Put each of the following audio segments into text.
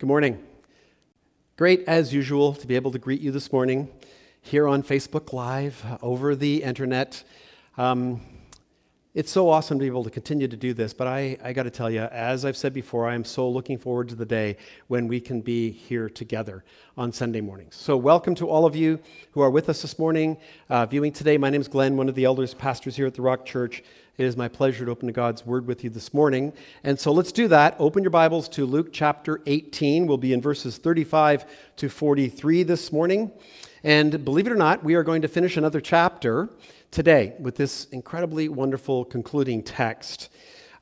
Good morning. Great, as usual, to be able to greet you this morning here on Facebook Live, over the internet. Um, it's so awesome to be able to continue to do this, but I, I got to tell you, as I've said before, I am so looking forward to the day when we can be here together on Sunday mornings. So, welcome to all of you who are with us this morning, uh, viewing today. My name is Glenn, one of the elders, pastors here at the Rock Church. It is my pleasure to open to God's Word with you this morning. And so, let's do that. Open your Bibles to Luke chapter 18. We'll be in verses 35 to 43 this morning. And believe it or not, we are going to finish another chapter today with this incredibly wonderful concluding text.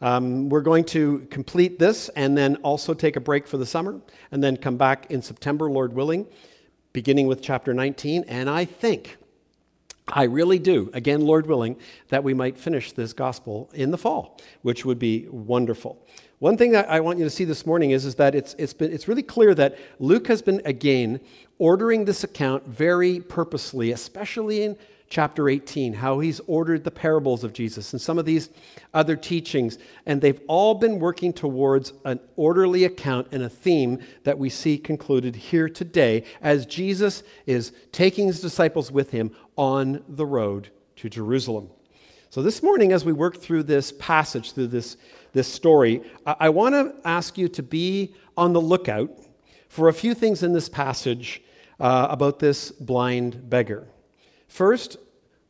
Um, we're going to complete this and then also take a break for the summer and then come back in September, Lord willing, beginning with chapter 19. And I think, I really do, again, Lord willing, that we might finish this gospel in the fall, which would be wonderful. One thing that I want you to see this morning is, is that it's, it's, been, it's really clear that Luke has been, again, ordering this account very purposely, especially in chapter 18, how he's ordered the parables of Jesus and some of these other teachings. And they've all been working towards an orderly account and a theme that we see concluded here today as Jesus is taking his disciples with him on the road to Jerusalem. So, this morning, as we work through this passage, through this, this story, I, I want to ask you to be on the lookout for a few things in this passage uh, about this blind beggar. First,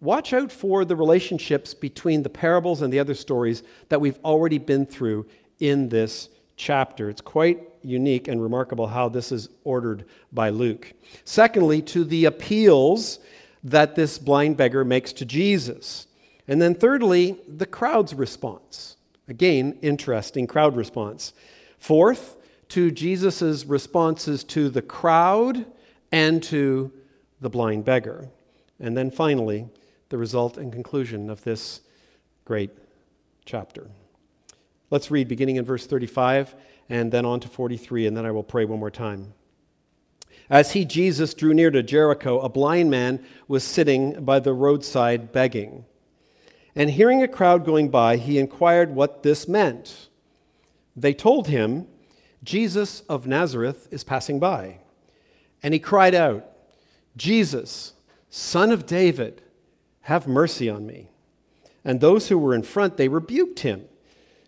watch out for the relationships between the parables and the other stories that we've already been through in this chapter. It's quite unique and remarkable how this is ordered by Luke. Secondly, to the appeals that this blind beggar makes to Jesus. And then thirdly, the crowd's response. Again, interesting crowd response. Fourth, to Jesus' responses to the crowd and to the blind beggar. And then finally, the result and conclusion of this great chapter. Let's read beginning in verse 35 and then on to 43, and then I will pray one more time. As he, Jesus, drew near to Jericho, a blind man was sitting by the roadside begging. And hearing a crowd going by, he inquired what this meant. They told him, Jesus of Nazareth is passing by. And he cried out, Jesus, son of David, have mercy on me. And those who were in front, they rebuked him,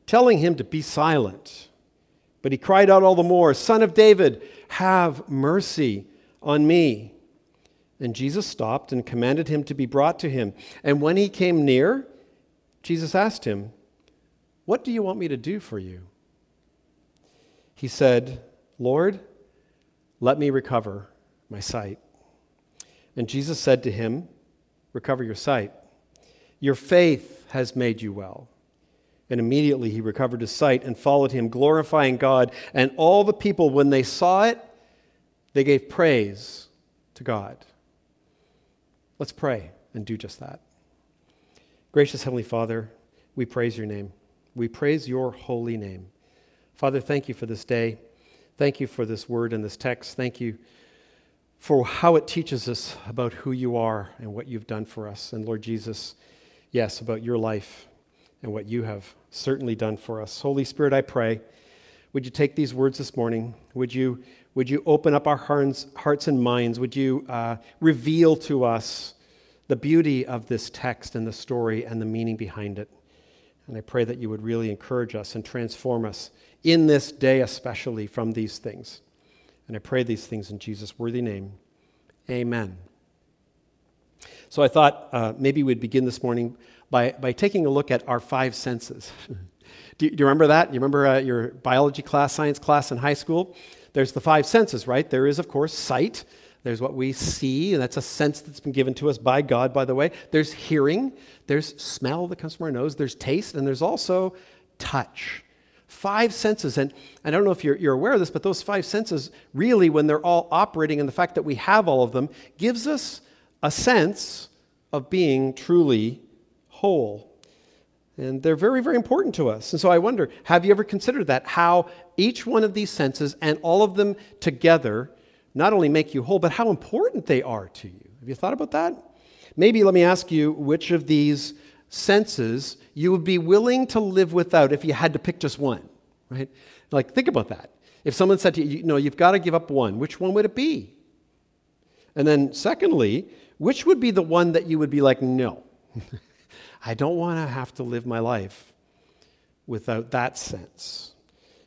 telling him to be silent. But he cried out all the more, Son of David, have mercy on me. And Jesus stopped and commanded him to be brought to him. And when he came near, Jesus asked him, What do you want me to do for you? He said, Lord, let me recover my sight. And Jesus said to him, Recover your sight. Your faith has made you well. And immediately he recovered his sight and followed him, glorifying God. And all the people, when they saw it, they gave praise to God. Let's pray and do just that. Gracious Heavenly Father, we praise your name. We praise your holy name. Father, thank you for this day. Thank you for this word and this text. Thank you for how it teaches us about who you are and what you've done for us. And Lord Jesus, yes, about your life and what you have certainly done for us. Holy Spirit, I pray, would you take these words this morning? Would you, would you open up our hearts, hearts and minds? Would you uh, reveal to us the beauty of this text and the story and the meaning behind it? And I pray that you would really encourage us and transform us in this day, especially from these things. And I pray these things in Jesus' worthy name. Amen. So I thought uh, maybe we'd begin this morning by, by taking a look at our five senses. do, you, do, you remember that? You remember uh, your biology class, science class in high school? There's the five senses, right? There is, of course, sight. There's what we see, and that's a sense that's been given to us by God, by the way. There's hearing. There's smell that comes from our nose. There's taste, and there's also touch. Five senses. And I don't know if you're, you're aware of this, but those five senses, really, when they're all operating, and the fact that we have all of them, gives us a sense of being truly whole. And they're very, very important to us. And so I wonder have you ever considered that? How each one of these senses and all of them together not only make you whole, but how important they are to you. Have you thought about that? Maybe let me ask you which of these senses you would be willing to live without if you had to pick just one, right? Like, think about that. If someone said to you, you know, you've got to give up one, which one would it be? And then, secondly, which would be the one that you would be like, no, I don't want to have to live my life without that sense?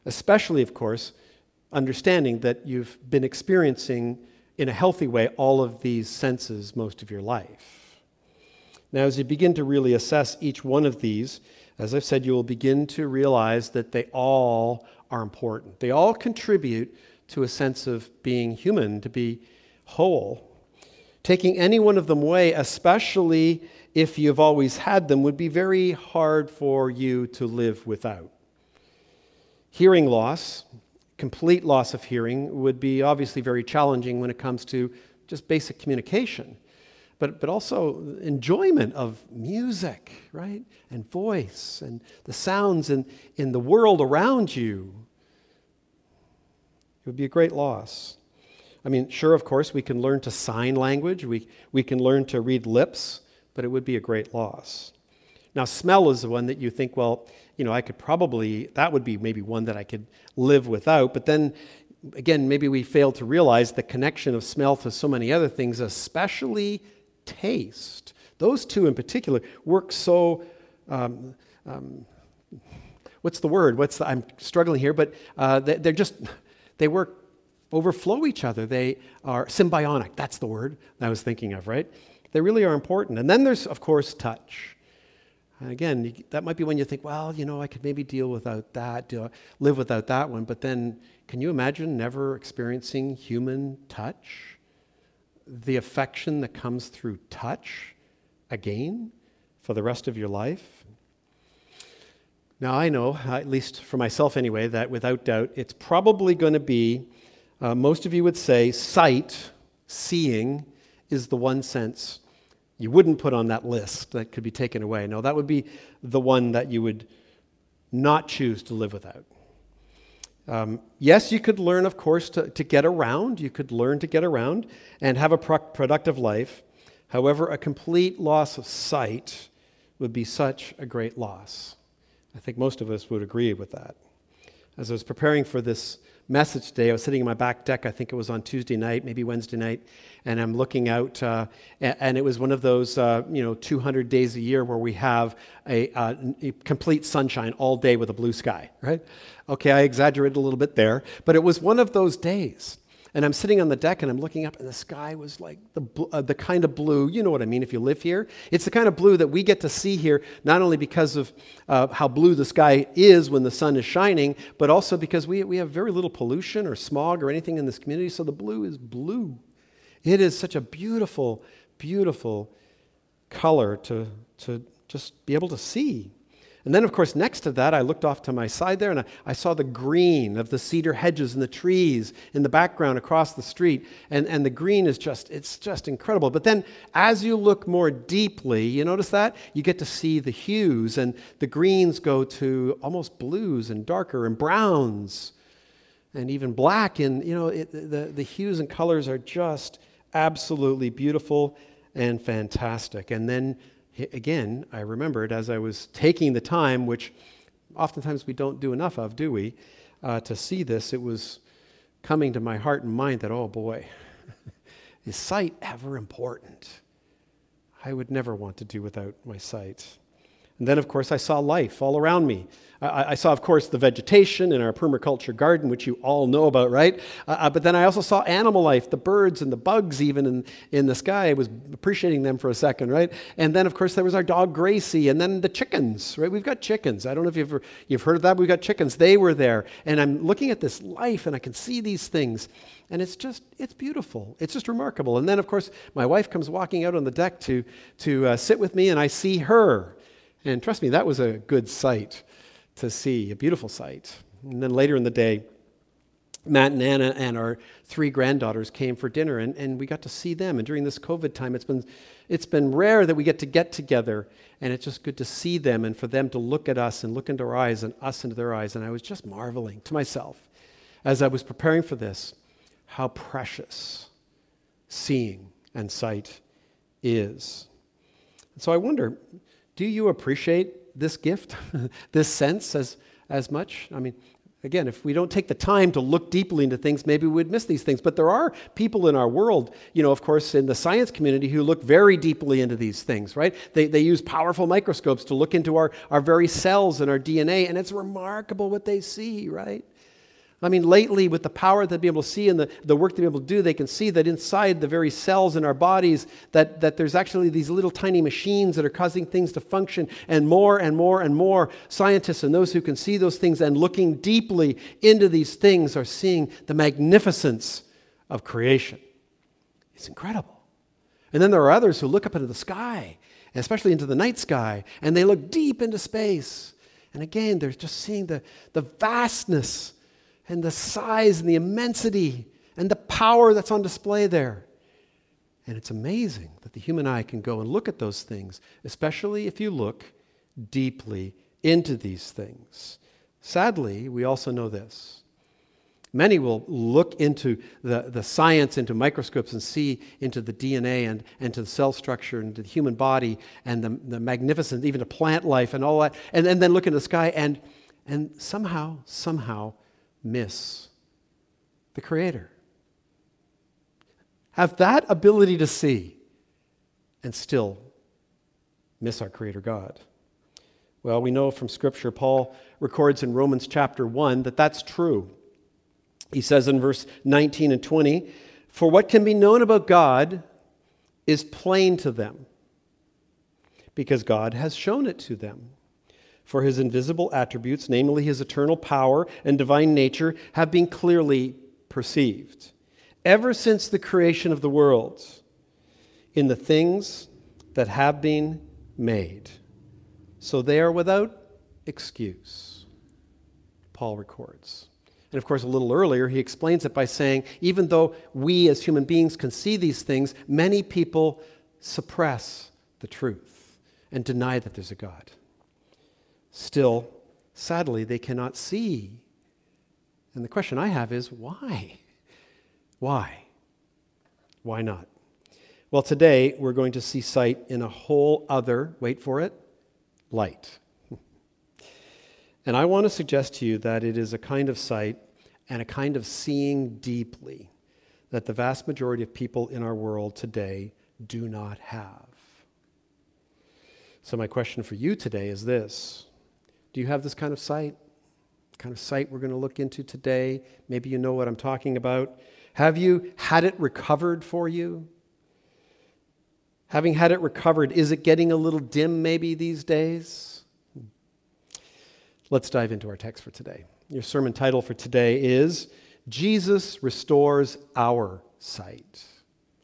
Especially, of course, understanding that you've been experiencing in a healthy way all of these senses most of your life. Now, as you begin to really assess each one of these, as I've said, you will begin to realize that they all are important. They all contribute to a sense of being human, to be whole. Taking any one of them away, especially if you've always had them, would be very hard for you to live without. Hearing loss, complete loss of hearing, would be obviously very challenging when it comes to just basic communication but, but also enjoyment of music, right? And voice and the sounds in, in the world around you. It would be a great loss. I mean, sure, of course, we can learn to sign language, we, we can learn to read lips, but it would be a great loss. Now, smell is the one that you think, well, you know, I could probably, that would be maybe one that I could live without. But then again, maybe we fail to realize the connection of smell to so many other things, especially taste. Those two in particular work so. Um, um, what's the word? What's the, I'm struggling here, but uh, they, they're just they work overflow each other. They are symbiotic. That's the word I was thinking of, right? They really are important. And then there's, of course, touch. And again, that might be when you think, well, you know, I could maybe deal without that, live without that one. But then, can you imagine never experiencing human touch? The affection that comes through touch again for the rest of your life? Now, I know, at least for myself anyway, that without doubt, it's probably going to be, uh, most of you would say, sight, seeing, is the one sense you wouldn't put on that list that could be taken away. No, that would be the one that you would not choose to live without. Um, yes, you could learn, of course, to, to get around. You could learn to get around and have a pro- productive life. However, a complete loss of sight would be such a great loss. I think most of us would agree with that. As I was preparing for this message today. I was sitting in my back deck, I think it was on Tuesday night, maybe Wednesday night, and I'm looking out, uh, and, it was one of those, uh, you know, 200 days a year where we have a, uh, a, complete sunshine all day with a blue sky, right? Okay, I exaggerated a little bit there, but it was one of those days. And I'm sitting on the deck and I'm looking up, and the sky was like the, uh, the kind of blue, you know what I mean if you live here. It's the kind of blue that we get to see here, not only because of uh, how blue the sky is when the sun is shining, but also because we, we have very little pollution or smog or anything in this community, so the blue is blue. It is such a beautiful, beautiful color to, to just be able to see. And then, of course, next to that, I looked off to my side there and I, I, saw the green of the cedar hedges and the trees in the background across the street. And, and the green is just, it's just incredible. But then, as you look more deeply, you notice that? You get to see the hues, and the greens go to almost blues and darker and browns and even black. And, you know, it, the, the hues and colors are just absolutely beautiful and fantastic. And then again, I remembered as I was taking the time, which oftentimes we don't do enough of, do we, uh, to see this, it was coming to my heart and mind that, oh boy, is sight ever important? I would never want to do without my sight. And then, of course, I saw life all around me. I, I, saw, of course, the vegetation in our permaculture garden, which you all know about, right? Uh, uh, but then I also saw animal life, the birds and the bugs, even in, in the sky. I was appreciating them for a second, right? And then, of course, there was our dog Gracie, and then the chickens, right? We've got chickens. I don't know if you've, ever, you've heard of that. We've got chickens. They were there. And I'm looking at this life, and I can see these things. And it's just, it's beautiful. It's just remarkable. And then, of course, my wife comes walking out on the deck to, to uh, sit with me, and I see her. And trust me, that was a good sight to see, a beautiful sight. And then later in the day, Matt and Anna and our three granddaughters came for dinner, and, and we got to see them. And during this COVID time, it's been, it's been rare that we get to get together, and it's just good to see them and for them to look at us and look into our eyes and us into their eyes. And I was just marveling to myself as I was preparing for this how precious seeing and sight is. And so I wonder do you appreciate this gift, this sense as, as much? I mean, Again, if we don't take the time to look deeply into things, maybe we would miss these things. But there are people in our world, you know, of course, in the science community who look very deeply into these things, right? They, they use powerful microscopes to look into our, our very cells and our DNA, and it's remarkable what they see, right? I mean, lately, with the power that they be able to see and the, the work be able to do, they can see that inside the very cells in our bodies, that, that there's actually these little tiny machines that are causing things to function. And more and more and more scientists and those who can see those things and looking deeply into these things are seeing the magnificence of creation. It's incredible. And then there are others who look up into the sky, especially into the night sky, and they look deep into space. And again, they're just seeing the, the vastness and the size and the immensity and the power that's on display there. And it's amazing that the human eye can go and look at those things, especially if you look deeply into these things. Sadly, we also know this. Many will look into the, the science, into microscopes, and see into the DNA and, and to the cell structure and the human body and the, the magnificent, even to plant life and all that, and, and then look into the sky and, and somehow, somehow miss the Creator. Have that ability to see and still miss our Creator God. Well, we know from Scripture, Paul records in Romans chapter 1 that that's true. He says in verse 19 and 20, For what can be known about God is plain to them, because God has shown it to them. For his invisible attributes, namely his eternal power and divine nature, have been clearly perceived ever since the creation of the world in the things that have been made. So they are without excuse, Paul records. And of course, a little earlier, he explains it by saying, even though we as human beings can see these things, many people suppress the truth and deny that there's a God. Still, sadly, they cannot see. And the question I have is why? Why? Why not? Well, today we're going to see sight in a whole other, wait for it, light. And I want to suggest to you that it is a kind of sight and a kind of seeing deeply that the vast majority of people in our world today do not have. So, my question for you today is this do you have this kind of sight? Kind of sight we're going to look into today. Maybe you know what I'm talking about. Have you had it recovered for you? Having had it recovered, is it getting a little dim maybe these days? Let's dive into our text for today. Your sermon title for today is Jesus Restores Our Sight,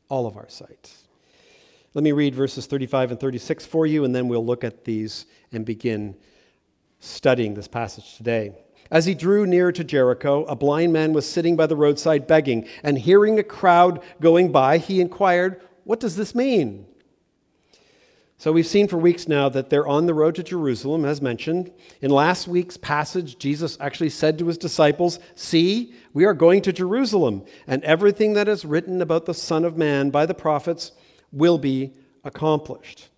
all of our sight. Let me read verses 35 and 36 for you, and then we'll look at these and begin studying this passage today. As he drew near to Jericho, a blind man was sitting by the roadside begging, and hearing a crowd going by, he inquired, What does this mean? So we've seen for weeks now that they're on the road to Jerusalem, as mentioned. In last week's passage, Jesus actually said to his disciples, See, we are going to Jerusalem, and everything that is written about the Son of Man by the prophets will be accomplished.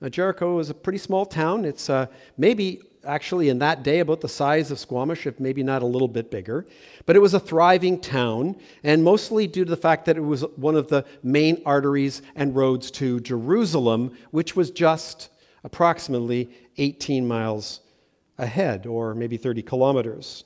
Now, Jericho is a pretty small town. It's uh, maybe actually in that day about the size of Squamish, if maybe not a little bit bigger. But it was a thriving town, and mostly due to the fact that it was one of the main arteries and roads to Jerusalem, which was just approximately 18 miles ahead, or maybe 30 kilometers.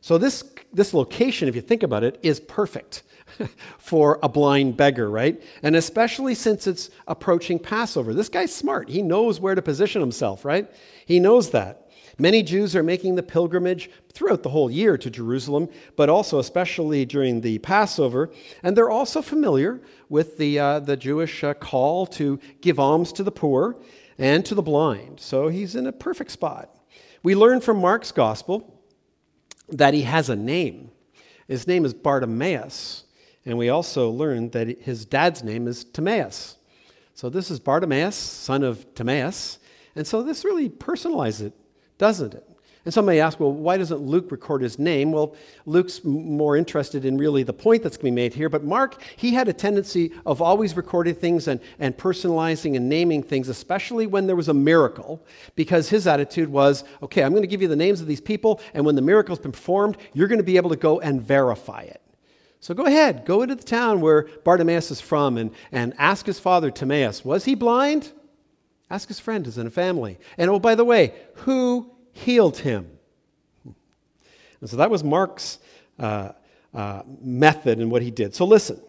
So, this, this location, if you think about it, is perfect for a blind beggar, right? And especially since it's approaching Passover. This guy's smart. He knows where to position himself, right? He knows that. Many Jews are making the pilgrimage throughout the whole year to Jerusalem, but also especially during the Passover. And they're also familiar with the, uh, the Jewish uh, call to give alms to the poor and to the blind. So he's in a perfect spot. We learn from Mark's gospel that he has a name. His name is Bartimaeus. And we also learn that his dad's name is Timaeus. So this is Bartimaeus, son of Timaeus. And so this really personalizes it, doesn't it? And some may ask, well, why doesn't Luke record his name? Well, Luke's more interested in really the point that's going to be made here, but Mark, he had a tendency of always recording things and, and personalizing and naming things, especially when there was a miracle, because his attitude was, okay, I'm going to give you the names of these people, and when the miracle's been performed, you're going to be able to go and verify it. So go ahead, go into the town where Bartimaeus is from and, and ask his father, Timaeus, was he blind? Ask his friend who's in a family. And oh, by the way, who healed him. And so that was Mark's uh, uh, method and what he did. So listen,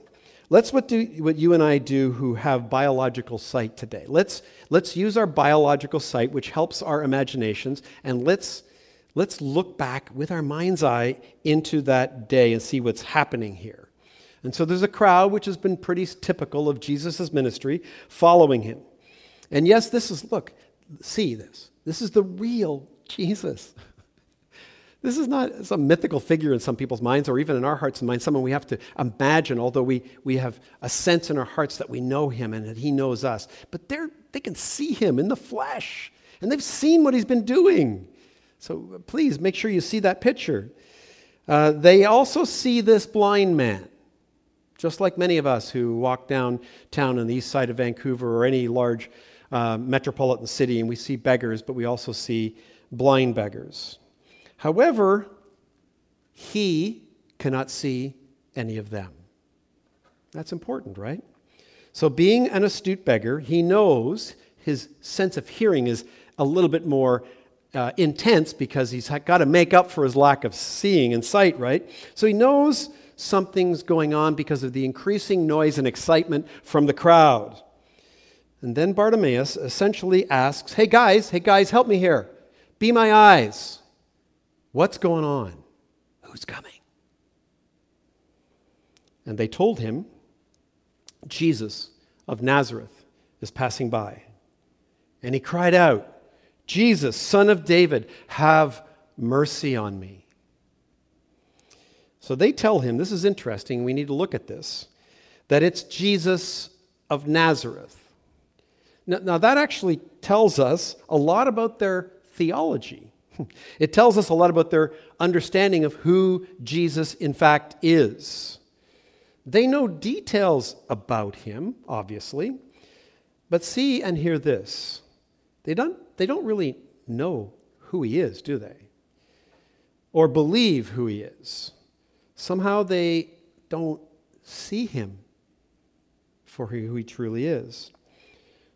let's what, do, what you and I do who have biological sight today. Let's, let's use our biological sight, which helps our imaginations, and let's, let's look back with our mind's eye into that day and see what's happening here. And so there's a crowd which has been pretty typical of Jesus' ministry following him. And yes, this is, look, see this. This is the real Jesus. This is not some mythical figure in some people's minds or even in our hearts and minds, someone we have to imagine, although we, we have a sense in our hearts that we know him and that he knows us. But they're, they can see him in the flesh, and they've seen what he's been doing. So please make sure you see that picture. Uh, they also see this blind man, just like many of us who walk downtown on the east side of Vancouver or any large uh, metropolitan city, and we see beggars, but we also see blind beggars. However, he cannot see any of them. That's important, right? So, being an astute beggar, he knows his sense of hearing is a little bit more uh, intense because he's got to make up for his lack of seeing and sight, right? So, he knows something's going on because of the increasing noise and excitement from the crowd. And then Bartimaeus essentially asks, Hey guys, hey guys, help me here. Be my eyes. What's going on? Who's coming? And they told him, Jesus of Nazareth is passing by. And he cried out, Jesus, son of David, have mercy on me. So they tell him, this is interesting, we need to look at this, that it's Jesus of Nazareth. Now, now that actually tells us a lot about their theology. It tells us a lot about their understanding of who Jesus, in fact, is. They know details about him, obviously, but see and hear this. They don't, they don't really know who he is, do they? Or believe who he is. Somehow they don't see him for who he truly is.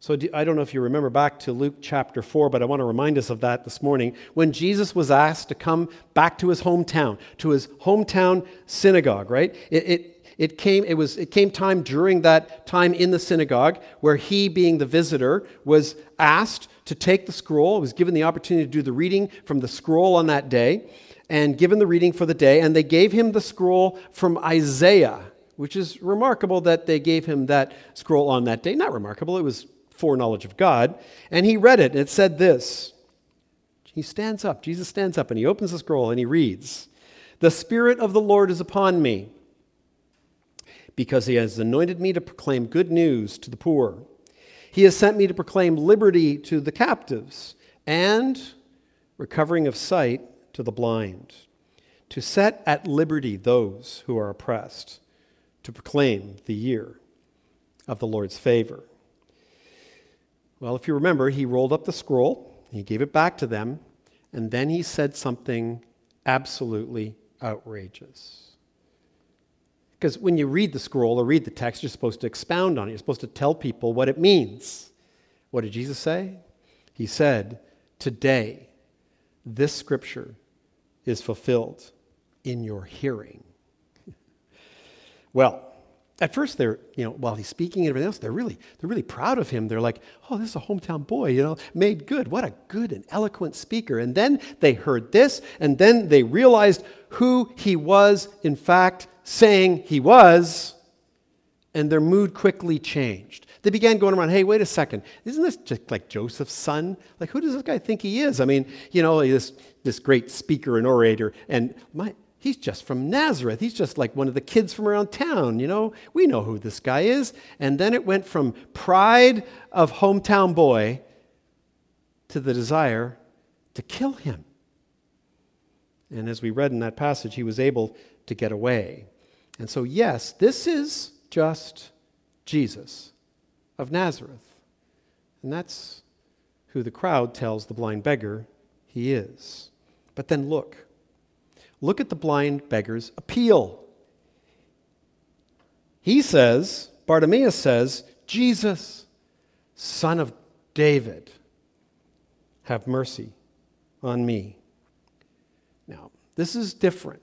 So I don't know if you remember back to Luke chapter 4, but I want to remind us of that this morning. When Jesus was asked to come back to his hometown, to his hometown synagogue, right? It, it, it, came, it, was, it came time during that time in the synagogue where he, being the visitor, was asked to take the scroll, was given the opportunity to do the reading from the scroll on that day, and given the reading for the day, and they gave him the scroll from Isaiah which is remarkable that they gave him that scroll on that day. Not remarkable, it was foreknowledge of God. And he read it, and it said this. He stands up, Jesus stands up, and he opens the scroll and he reads The Spirit of the Lord is upon me, because he has anointed me to proclaim good news to the poor. He has sent me to proclaim liberty to the captives and recovering of sight to the blind, to set at liberty those who are oppressed, to proclaim the year of the Lord's favor. Well, if you remember, he rolled up the scroll, he gave it back to them, and then he said something absolutely outrageous. Because when you read the scroll or read the text, you're supposed to expound on it. You're supposed to tell people what it means. What did Jesus say? He said, Today, this scripture is fulfilled in your hearing. well, at first they're you know while he's speaking and everything else they're really they're really proud of him. They're like oh this is a hometown boy you know made good. What a good and eloquent speaker. And then they heard this and then they realized who he was in fact saying he was and their mood quickly changed. They began going around hey wait a second. Isn't this just like joseph's son? Like who does this guy think he is? I mean you know this this great speaker and orator and my He's just from Nazareth. He's just like one of the kids from around town, you know? We know who this guy is. And then it went from pride of hometown boy to the desire to kill him. And as we read in that passage, he was able to get away. And so, yes, this is just Jesus of Nazareth. And that's who the crowd tells the blind beggar he is. But then look. Look at the blind beggar's appeal. He says, Bartimaeus says, Jesus, son of David, have mercy on me. Now, this is different.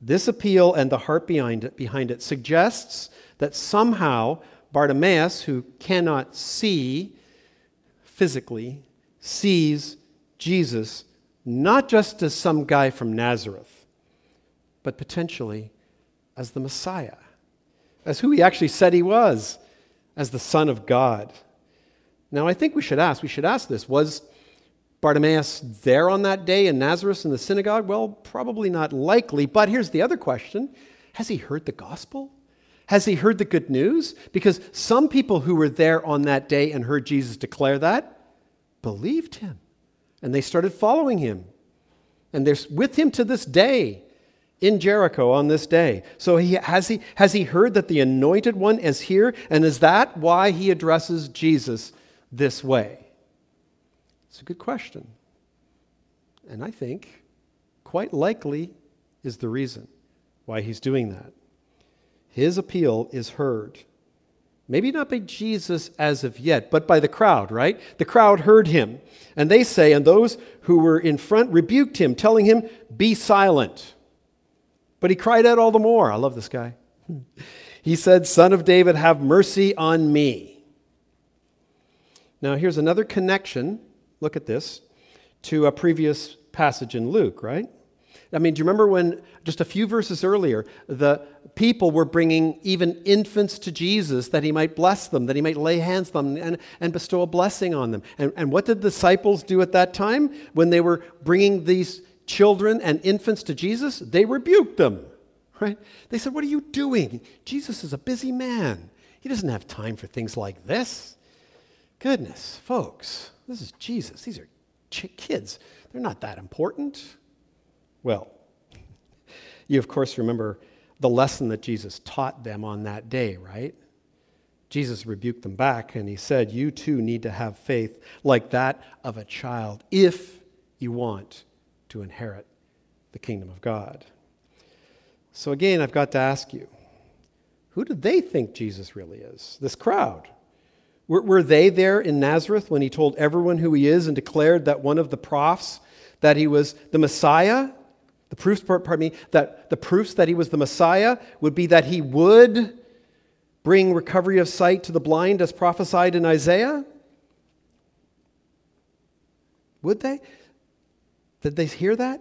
This appeal and the heart behind it, behind it suggests that somehow Bartimaeus, who cannot see physically, sees Jesus not just as some guy from Nazareth, but potentially as the Messiah, as who he actually said he was, as the Son of God. Now, I think we should ask, we should ask this was Bartimaeus there on that day in Nazareth in the synagogue? Well, probably not likely, but here's the other question Has he heard the gospel? Has he heard the good news? Because some people who were there on that day and heard Jesus declare that believed him and they started following him. And they're with him to this day in Jericho on this day. So he, has, he, has he heard that the anointed one is here? And is that why he addresses Jesus this way? It's a good question. And I think quite likely is the reason why he's doing that. His appeal is heard. Maybe not by Jesus as of yet, but by the crowd, right? The crowd heard him. And they say, and those who were in front rebuked him, telling him, Be silent. But he cried out all the more. I love this guy. He said, Son of David, have mercy on me. Now, here's another connection. Look at this to a previous passage in Luke, right? I mean, do you remember when just a few verses earlier, the people were bringing even infants to Jesus that he might bless them, that he might lay hands on them and, and bestow a blessing on them? And, and what did the disciples do at that time when they were bringing these children and infants to Jesus? They rebuked them, right? They said, What are you doing? Jesus is a busy man. He doesn't have time for things like this. Goodness, folks, this is Jesus. These are kids. They're not that important. Well, you of course remember the lesson that Jesus taught them on that day, right? Jesus rebuked them back and he said, You too need to have faith like that of a child if you want to inherit the kingdom of God. So again, I've got to ask you who do they think Jesus really is? This crowd. Were, were they there in Nazareth when he told everyone who he is and declared that one of the prophets that he was the Messiah? The proofs, pardon me, that the proofs that he was the Messiah would be that he would bring recovery of sight to the blind as prophesied in Isaiah? Would they? Did they hear that?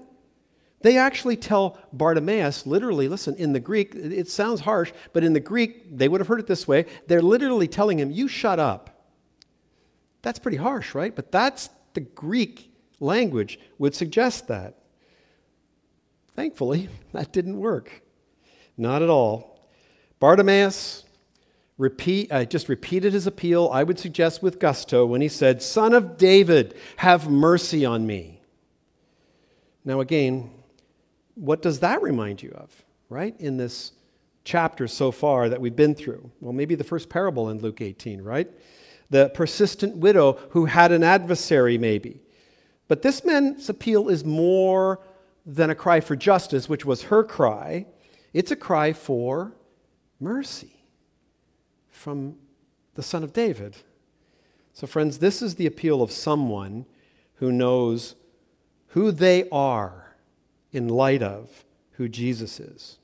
They actually tell Bartimaeus, literally, listen, in the Greek, it sounds harsh, but in the Greek, they would have heard it this way. They're literally telling him, You shut up. That's pretty harsh, right? But that's the Greek language would suggest that. Thankfully, that didn't work. Not at all. Bartimaeus repeat, uh, just repeated his appeal, I would suggest with gusto, when he said, Son of David, have mercy on me. Now, again, what does that remind you of, right? In this chapter so far that we've been through? Well, maybe the first parable in Luke 18, right? The persistent widow who had an adversary, maybe. But this man's appeal is more than a cry for justice, which was her cry. It's a cry for mercy from the Son of David. So, friends, this is the appeal of someone who knows who they are in light of who Jesus is.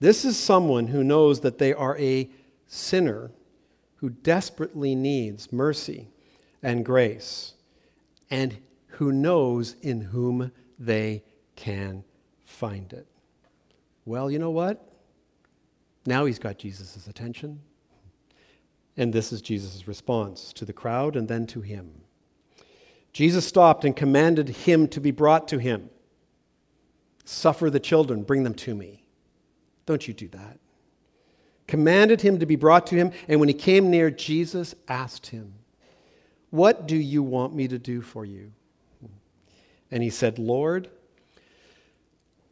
This is someone who knows that they are a sinner who desperately needs mercy and grace, and who knows in whom they can find it. Well, you know what? Now he's got Jesus' attention. And this is Jesus' response to the crowd and then to him. Jesus stopped and commanded him to be brought to him. Suffer the children, bring them to me. Don't you do that. Commanded him to be brought to him, and when he came near, Jesus asked him, What do you want me to do for you? And he said, Lord,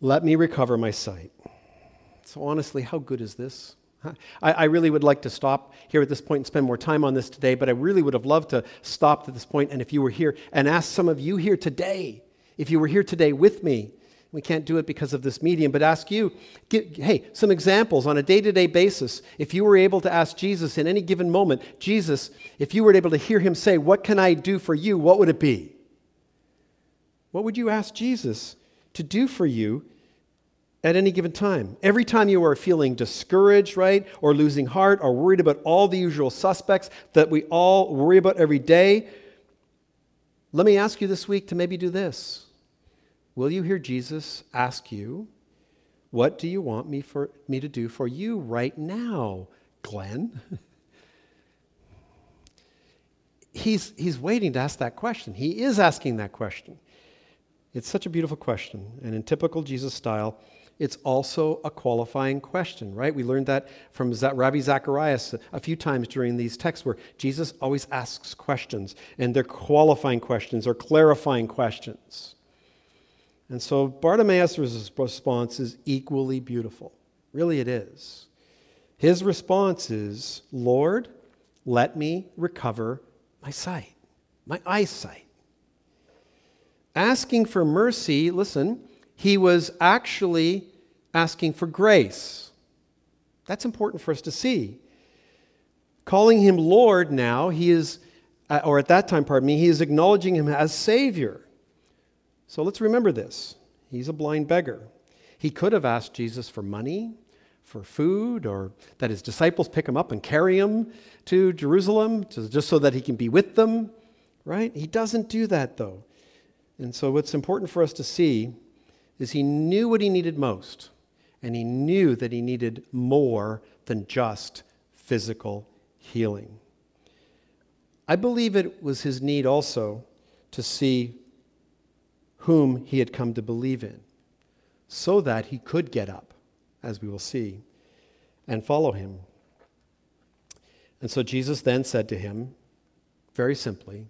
let me recover my sight. So, honestly, how good is this? I, I, really would like to stop here at this point and spend more time on this today, but I really would have loved to stop at this point and if you were here and ask some of you here today, if you were here today with me, we can't do it because of this medium, but ask you, hey, some examples on a day to day basis. If you were able to ask Jesus in any given moment, Jesus, if you were able to hear him say, What can I do for you? What would it be? What would you ask Jesus to do for you at any given time? Every time you are feeling discouraged, right, or losing heart, or worried about all the usual suspects that we all worry about every day, let me ask you this week to maybe do this. Will you hear Jesus ask you, What do you want me, for, me to do for you right now, Glenn? he's, he's waiting to ask that question. He is asking that question. It's such a beautiful question. And in typical Jesus style, it's also a qualifying question, right? We learned that from Ravi Zacharias a few times during these texts where Jesus always asks questions, and they're qualifying questions or clarifying questions. And so Bartimaeus' response is equally beautiful. Really, it is. His response is, Lord, let me recover my sight, my eyesight. Asking for mercy, listen, he was actually asking for grace. That's important for us to see. Calling him Lord now, he is, uh, or at that time, pardon me, he is acknowledging him as Savior. So let's remember this. He's a blind beggar. He could have asked Jesus for money, for food, or that his disciples pick him up and carry him to Jerusalem to, just so that he can be with them, right? He doesn't do that, though. And so, what's important for us to see is he knew what he needed most, and he knew that he needed more than just physical healing. I believe it was his need also to see whom he had come to believe in, so that he could get up, as we will see, and follow him. And so Jesus then said to him, very simply,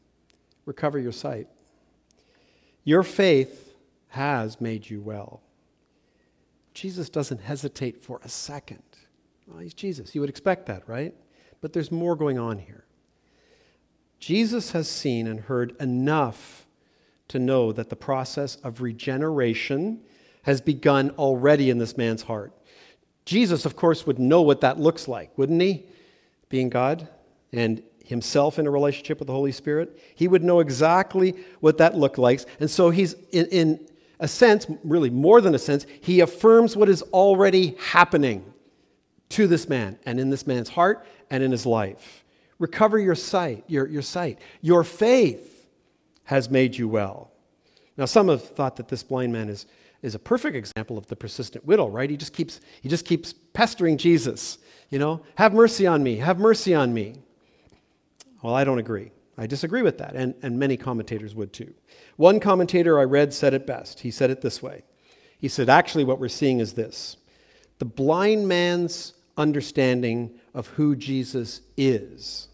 Recover your sight. Your faith has made you well. Jesus doesn't hesitate for a second. Well, he's Jesus. You would expect that, right? But there's more going on here. Jesus has seen and heard enough to know that the process of regeneration has begun already in this man's heart. Jesus, of course, would know what that looks like, wouldn't he? Being God and himself in a relationship with the Holy Spirit. He would know exactly what that looked like. And so he's, in, in a sense, really more than a sense, he affirms what is already happening to this man and in this man's heart and in his life. Recover your sight, your, your sight. Your faith has made you well. Now, some have thought that this blind man is, is a perfect example of the persistent widow, right? He just keeps, he just keeps pestering Jesus, you know, have mercy on me, have mercy on me. Well, I don't agree. I disagree with that, and, and many commentators would too. One commentator I read said it best. He said it this way He said, Actually, what we're seeing is this the blind man's understanding of who Jesus is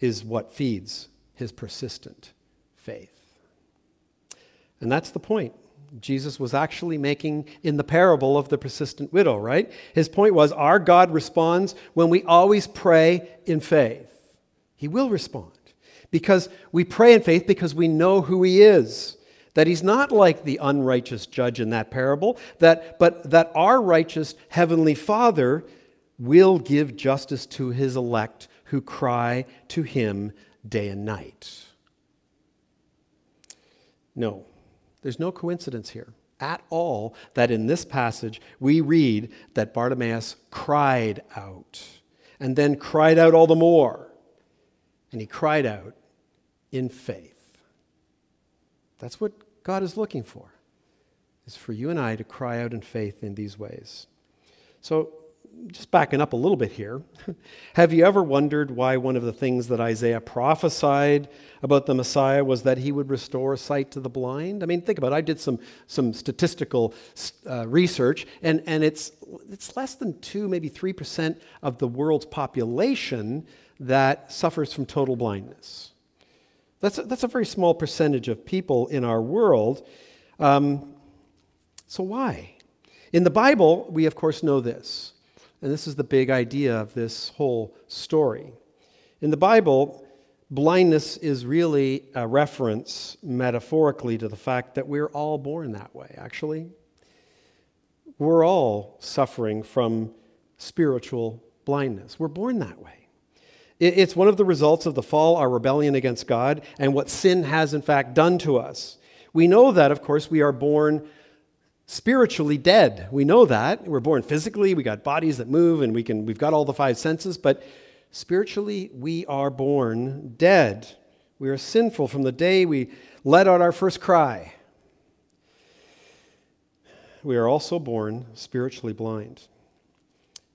is what feeds his persistent faith. And that's the point. Jesus was actually making in the parable of the persistent widow, right? His point was our God responds when we always pray in faith. He will respond because we pray in faith because we know who He is. That He's not like the unrighteous judge in that parable, that, but that our righteous Heavenly Father will give justice to His elect who cry to Him day and night. No, there's no coincidence here at all that in this passage we read that Bartimaeus cried out and then cried out all the more and he cried out in faith. That's what God is looking for, is for you and I to cry out in faith in these ways. So, just backing up a little bit here, have you ever wondered why one of the things that Isaiah prophesied about the Messiah was that he would restore sight to the blind? I mean, think about it. I did some, some statistical uh, research, and, and it's, it's less than 2, maybe 3% of the world's population that suffers from total blindness. That's a, that's a very small percentage of people in our world. Um, So, why? In the Bible, we of course know this. And this is the big idea of this whole story. In the Bible, blindness is really a reference metaphorically to the fact that we're all born that way, actually. We're all suffering from spiritual blindness. We're born that way. It's one of the results of the fall, our rebellion against God, and what sin has in fact done to us. We know that, of course, we are born spiritually dead. We know that. We're born physically, we got bodies that move, and we can, we've got all the five senses, but spiritually, we are born dead. We are sinful from the day we let out our first cry we are also born spiritually blind.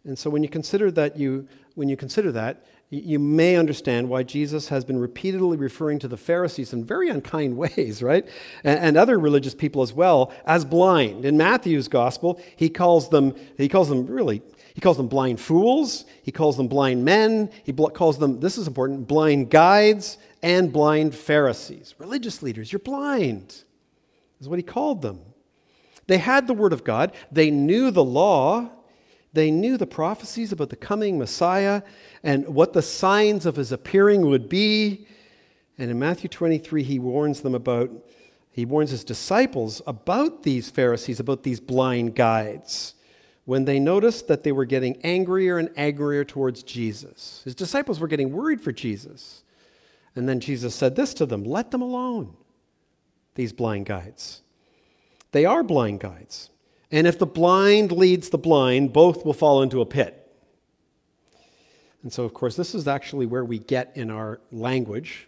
And so when you consider that you when you consider that, you may understand why Jesus has been repeatedly referring to the Pharisees in very unkind ways, right? And, and, other religious people as well as blind. In Matthew's gospel, he calls them he calls them really he calls them blind fools, he calls them blind men, he calls them this is important, blind guides and blind Pharisees. Religious leaders, you're blind. Is what he called them. They had the Word of God, they knew the law, they knew the prophecies about the coming Messiah and what the signs of his appearing would be. And in Matthew 23, he warns them about, he warns his disciples about these Pharisees, about these blind guides, when they noticed that they were getting angrier and angrier towards Jesus. His disciples were getting worried for Jesus. And then Jesus said this to them let them alone, these blind guides. They are blind guides. And if the blind leads the blind, both will fall into a pit. And so, of course, this is actually where we get in our language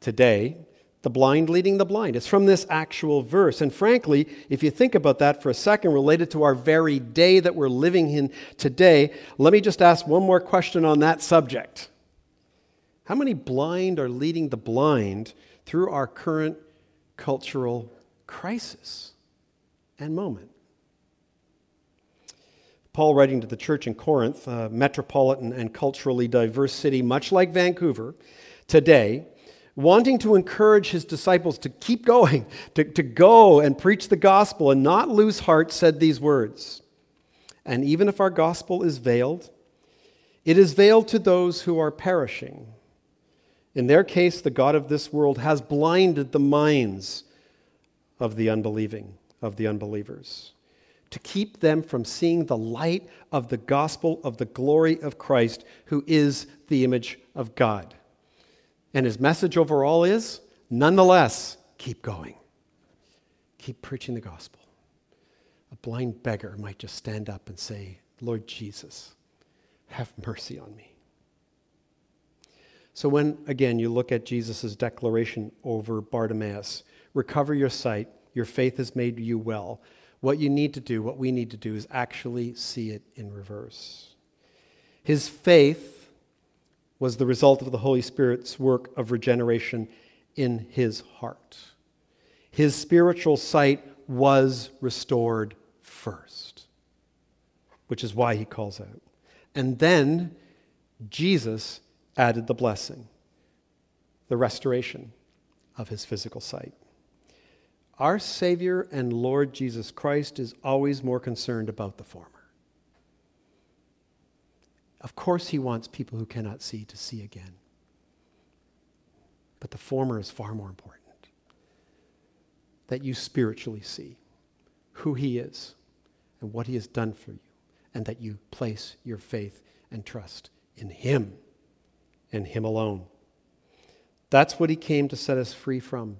today the blind leading the blind. It's from this actual verse. And frankly, if you think about that for a second, related to our very day that we're living in today, let me just ask one more question on that subject. How many blind are leading the blind through our current cultural crisis? and moment. Paul, writing to the church in Corinth, a metropolitan and culturally diverse city, much like Vancouver, today, wanting to encourage his disciples to keep going, to, to go and preach the gospel and not lose heart, said these words And even if our gospel is veiled, it is veiled to those who are perishing. In their case, the God of this world has blinded the minds of the unbelieving of the unbelievers, to keep them from seeing the light of the gospel of the glory of Christ, who is the image of God. And his message overall is nonetheless, keep going. Keep preaching the gospel. A blind beggar might just stand up and say, Lord Jesus, have mercy on me. So, when again you look at Jesus' declaration over Bartimaeus, recover your sight, your faith has made you well. What you need to do, what we need to do, is actually see it in reverse. His faith was the result of the Holy Spirit's work of regeneration in his heart. His spiritual sight was restored first, which is why he calls out. And then Jesus added the blessing, the restoration of his physical sight. Our Savior and Lord Jesus Christ is always more concerned about the former. Of course, He wants people who cannot see to see again. But the former is far more important that you spiritually see who He is and what He has done for you, and that you place your faith and trust in Him and Him alone. That's what He came to set us free from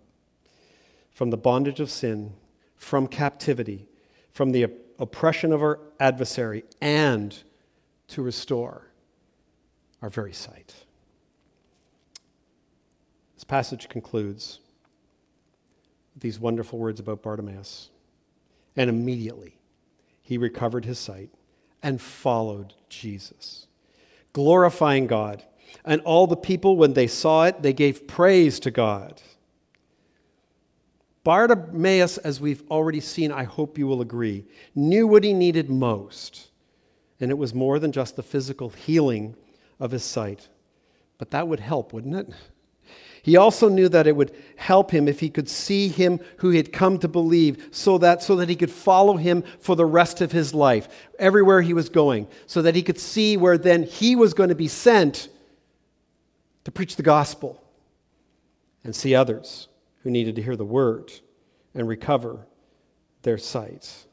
from the bondage of sin, from captivity, from the oppression of our adversary, and to restore our very sight. This passage concludes with these wonderful words about Bartimaeus. And immediately he recovered his sight and followed Jesus, glorifying God. And all the people, when they saw it, they gave praise to God. Bartimaeus, as we've already seen, I hope you will agree, knew what he needed most. And it was more than just the physical healing of his sight. But that would help, wouldn't it? He also knew that it would help him if he could see him who he had come to believe so that so that he could follow him for the rest of his life everywhere he was going so that he could see where then he was going to be sent to preach the gospel and see others who needed to hear the word and recover their sight.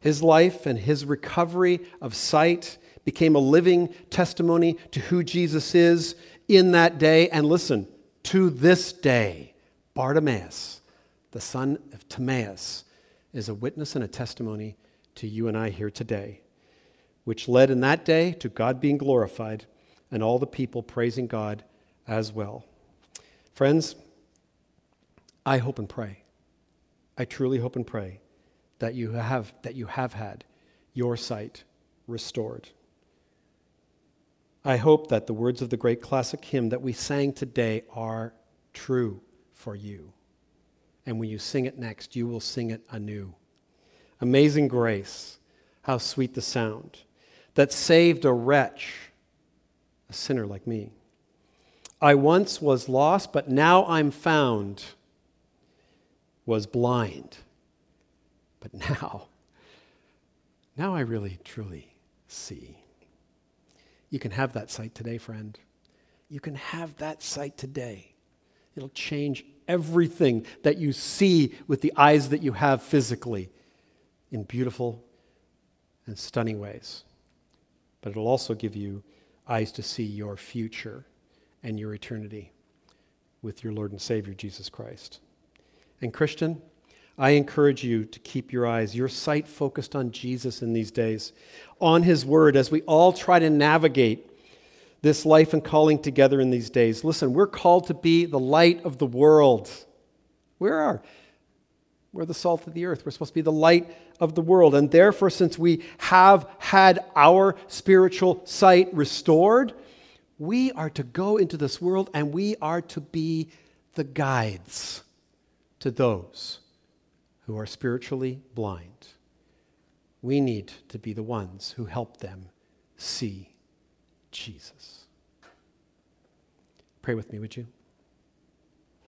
His life and his recovery of sight became a living testimony to who Jesus is in that day. And listen, to this day, Bartimaeus, the son of Timaeus, is a witness and a testimony to you and I here today, which led in that day to God being glorified and all the people praising God as well. Friends, I hope and pray, I truly hope and pray that you have, that you have had your sight restored. I hope that the words of the great classic hymn that we sang today are true for you. And when you sing it next, you will sing it anew. Amazing grace, how sweet the sound that saved a wretch, a sinner like me. I once was lost, but now I'm found, was blind, but now, now I really truly see. You can have that sight today, friend. You can have that sight today. It'll change everything that you see with the eyes that you have physically in beautiful and stunning ways. But it'll also give you eyes to see your future and your eternity with your Lord and Savior, Jesus Christ. And, Christian, I encourage you to keep your eyes, your sight focused on Jesus in these days, on His Word, as we all try to navigate this life and calling together in these days. Listen, we're called to be the light of the world. We are. We're the salt of the earth. We're supposed to be the light of the world. And therefore, since we have had our spiritual sight restored, we are to go into this world and we are to be the guides to those who are spiritually blind. We need to be the ones who help them see Jesus. Pray with me, would you?